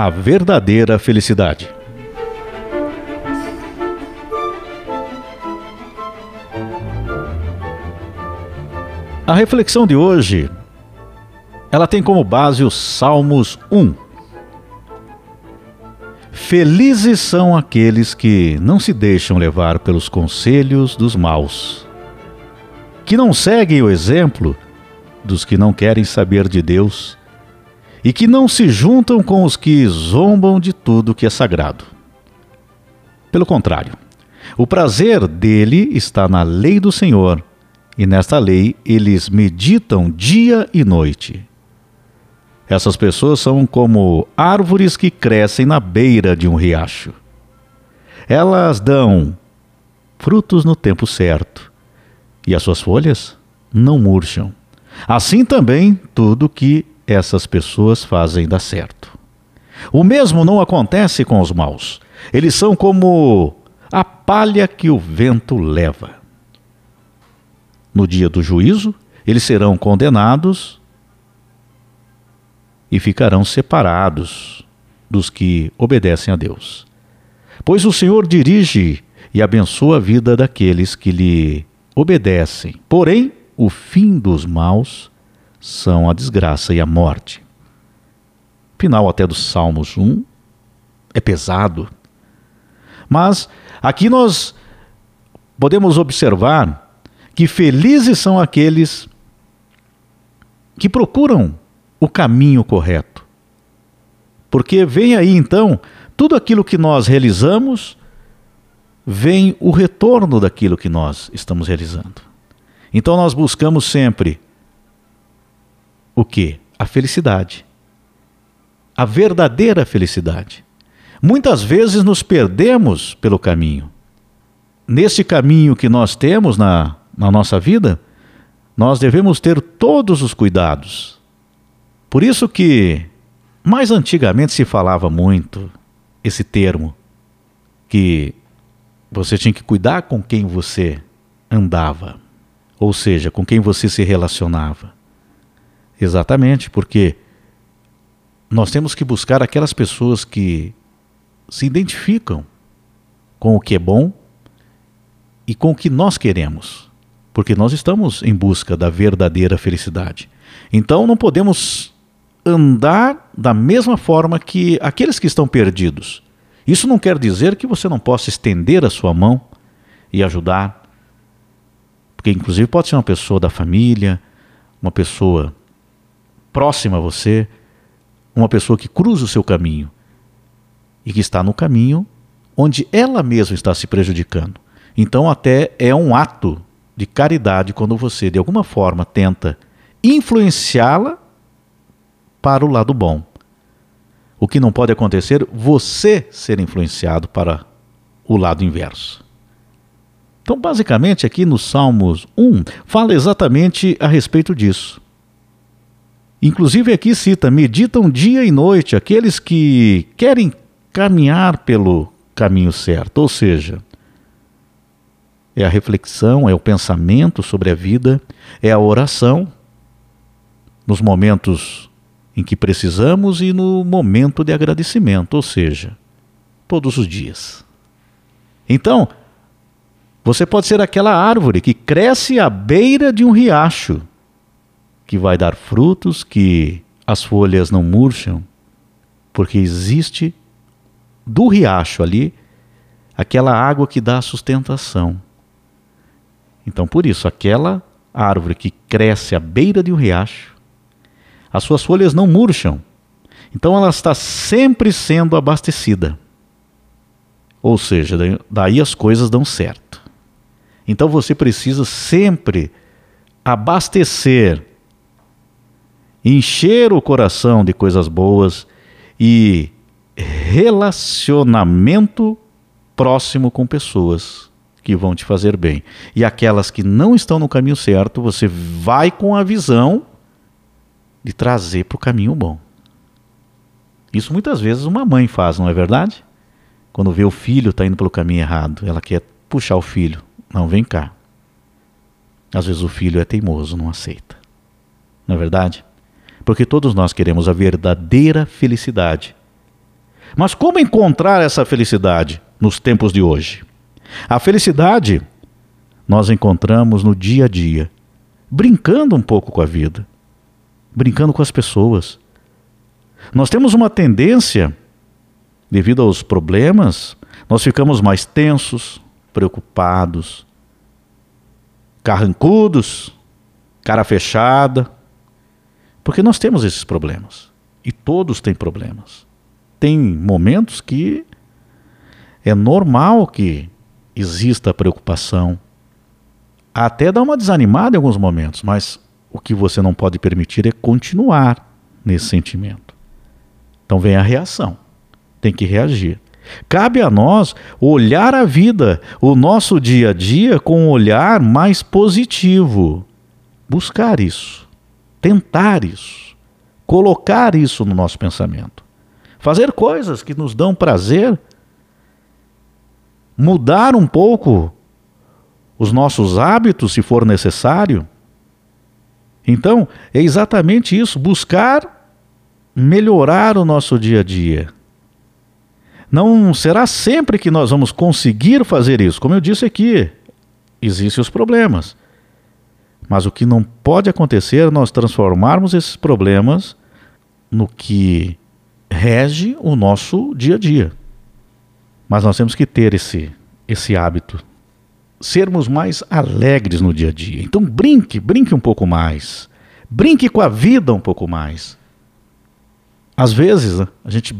a verdadeira felicidade. A reflexão de hoje, ela tem como base os Salmos 1. Felizes são aqueles que não se deixam levar pelos conselhos dos maus, que não seguem o exemplo dos que não querem saber de Deus e que não se juntam com os que zombam de tudo que é sagrado. Pelo contrário, o prazer dele está na lei do Senhor, e nesta lei eles meditam dia e noite. Essas pessoas são como árvores que crescem na beira de um riacho. Elas dão frutos no tempo certo, e as suas folhas não murcham. Assim também tudo que essas pessoas fazem dá certo. O mesmo não acontece com os maus. Eles são como a palha que o vento leva. No dia do juízo, eles serão condenados e ficarão separados dos que obedecem a Deus. Pois o Senhor dirige e abençoa a vida daqueles que lhe obedecem. Porém, o fim dos maus são a desgraça e a morte. Final até dos Salmos 1 é pesado. Mas aqui nós podemos observar que felizes são aqueles que procuram o caminho correto. Porque vem aí então tudo aquilo que nós realizamos, vem o retorno daquilo que nós estamos realizando. Então nós buscamos sempre o que? A felicidade. A verdadeira felicidade. Muitas vezes nos perdemos pelo caminho. Nesse caminho que nós temos na, na nossa vida, nós devemos ter todos os cuidados. Por isso que mais antigamente se falava muito esse termo que você tinha que cuidar com quem você andava, ou seja, com quem você se relacionava. Exatamente, porque nós temos que buscar aquelas pessoas que se identificam com o que é bom e com o que nós queremos, porque nós estamos em busca da verdadeira felicidade. Então não podemos andar da mesma forma que aqueles que estão perdidos. Isso não quer dizer que você não possa estender a sua mão e ajudar, porque inclusive pode ser uma pessoa da família, uma pessoa próxima a você, uma pessoa que cruza o seu caminho e que está no caminho onde ela mesma está se prejudicando. Então, até é um ato de caridade quando você, de alguma forma, tenta influenciá-la para o lado bom. O que não pode acontecer, você ser influenciado para o lado inverso. Então, basicamente, aqui no Salmos 1, fala exatamente a respeito disso. Inclusive aqui cita: meditam dia e noite aqueles que querem caminhar pelo caminho certo, ou seja, é a reflexão, é o pensamento sobre a vida, é a oração nos momentos em que precisamos e no momento de agradecimento, ou seja, todos os dias. Então, você pode ser aquela árvore que cresce à beira de um riacho que vai dar frutos, que as folhas não murcham, porque existe do riacho ali aquela água que dá sustentação. Então, por isso, aquela árvore que cresce à beira de um riacho, as suas folhas não murcham. Então, ela está sempre sendo abastecida. Ou seja, daí as coisas dão certo. Então, você precisa sempre abastecer encher o coração de coisas boas e relacionamento próximo com pessoas que vão te fazer bem. E aquelas que não estão no caminho certo, você vai com a visão de trazer para o caminho bom. Isso muitas vezes uma mãe faz, não é verdade? Quando vê o filho está indo pelo caminho errado, ela quer puxar o filho. Não, vem cá. Às vezes o filho é teimoso, não aceita. Não é verdade? Porque todos nós queremos a verdadeira felicidade. Mas como encontrar essa felicidade nos tempos de hoje? A felicidade nós encontramos no dia a dia, brincando um pouco com a vida, brincando com as pessoas. Nós temos uma tendência, devido aos problemas, nós ficamos mais tensos, preocupados, carrancudos, cara fechada, porque nós temos esses problemas. E todos têm problemas. Tem momentos que é normal que exista preocupação. Até dá uma desanimada em alguns momentos, mas o que você não pode permitir é continuar nesse sentimento. Então vem a reação. Tem que reagir. Cabe a nós olhar a vida, o nosso dia a dia, com um olhar mais positivo. Buscar isso, tentar isso, colocar isso no nosso pensamento. Fazer coisas que nos dão prazer, mudar um pouco os nossos hábitos, se for necessário. Então, é exatamente isso, buscar melhorar o nosso dia a dia não será sempre que nós vamos conseguir fazer isso. Como eu disse aqui, existem os problemas. Mas o que não pode acontecer é nós transformarmos esses problemas no que rege o nosso dia a dia. Mas nós temos que ter esse, esse hábito. Sermos mais alegres no dia a dia. Então brinque, brinque um pouco mais. Brinque com a vida um pouco mais. Às vezes a gente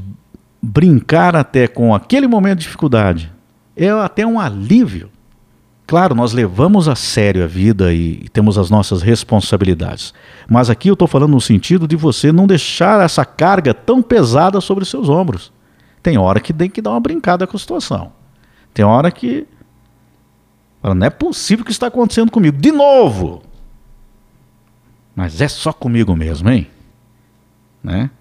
brincar até com aquele momento de dificuldade é até um alívio. Claro, nós levamos a sério a vida e temos as nossas responsabilidades. Mas aqui eu estou falando no sentido de você não deixar essa carga tão pesada sobre seus ombros. Tem hora que tem que dar uma brincada com a situação. Tem hora que. Não é possível que está acontecendo comigo. De novo! Mas é só comigo mesmo, hein? Né?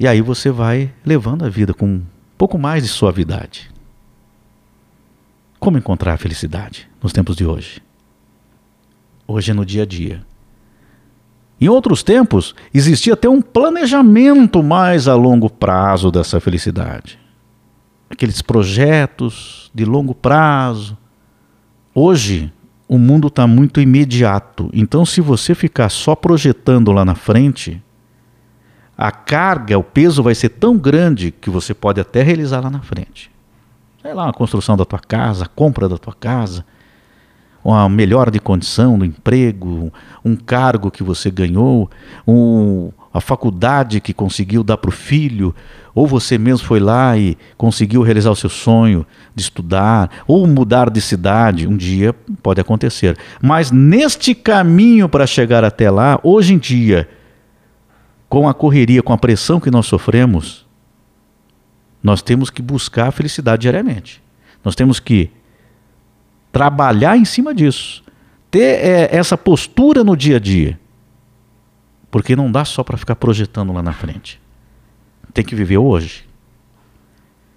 E aí você vai levando a vida com um pouco mais de suavidade. Como encontrar a felicidade nos tempos de hoje? Hoje é no dia a dia. Em outros tempos, existia até um planejamento mais a longo prazo dessa felicidade. Aqueles projetos de longo prazo. Hoje, o mundo está muito imediato. Então, se você ficar só projetando lá na frente, a carga, o peso vai ser tão grande que você pode até realizar lá na frente. Sei lá, a construção da tua casa, a compra da tua casa, uma melhora de condição no emprego, um cargo que você ganhou, um, a faculdade que conseguiu dar para o filho, ou você mesmo foi lá e conseguiu realizar o seu sonho de estudar, ou mudar de cidade, um dia pode acontecer. Mas neste caminho para chegar até lá, hoje em dia, com a correria, com a pressão que nós sofremos, nós temos que buscar a felicidade diariamente. Nós temos que trabalhar em cima disso. Ter é, essa postura no dia a dia. Porque não dá só para ficar projetando lá na frente. Tem que viver hoje.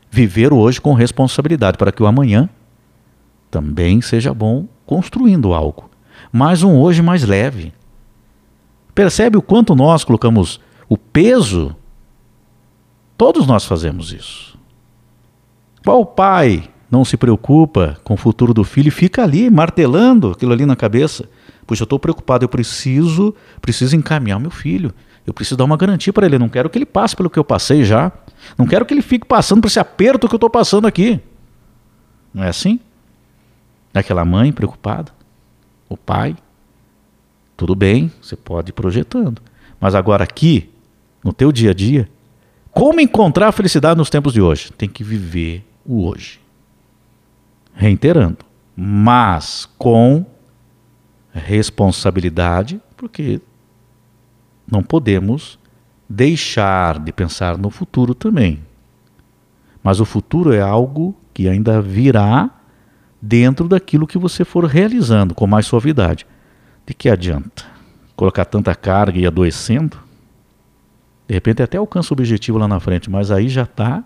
Viver hoje com responsabilidade para que o amanhã também seja bom construindo algo. Mas um hoje mais leve. Percebe o quanto nós colocamos o peso? Todos nós fazemos isso. Qual pai não se preocupa com o futuro do filho e fica ali martelando aquilo ali na cabeça? Puxa, eu estou preocupado, eu preciso, preciso encaminhar meu filho. Eu preciso dar uma garantia para ele. Eu não quero que ele passe pelo que eu passei já. Não quero que ele fique passando por esse aperto que eu estou passando aqui. Não é assim? Aquela mãe preocupada, o pai, tudo bem, você pode ir projetando. Mas agora aqui, no teu dia a dia, como encontrar felicidade nos tempos de hoje? Tem que viver o hoje. Reiterando, mas com responsabilidade, porque não podemos deixar de pensar no futuro também. Mas o futuro é algo que ainda virá dentro daquilo que você for realizando com mais suavidade. De que adianta colocar tanta carga e adoecendo? De repente até alcança o objetivo lá na frente, mas aí já está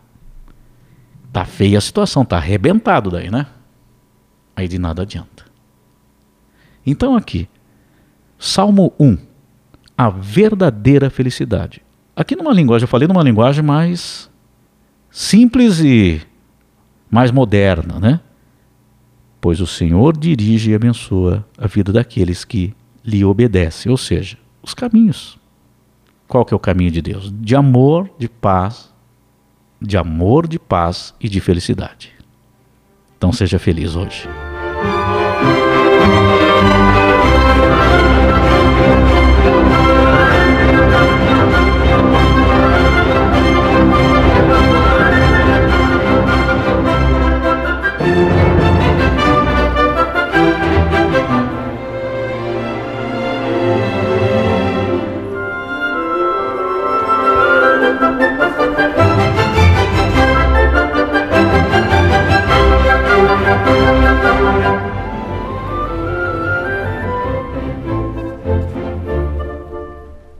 tá feia a situação, está arrebentado daí, né? Aí de nada adianta. Então aqui, Salmo 1, a verdadeira felicidade. Aqui numa linguagem, eu falei numa linguagem mais simples e mais moderna, né? Pois o Senhor dirige e abençoa a vida daqueles que lhe obedecem, ou seja, os caminhos. Qual que é o caminho de Deus? De amor, de paz, de amor, de paz e de felicidade. Então seja feliz hoje.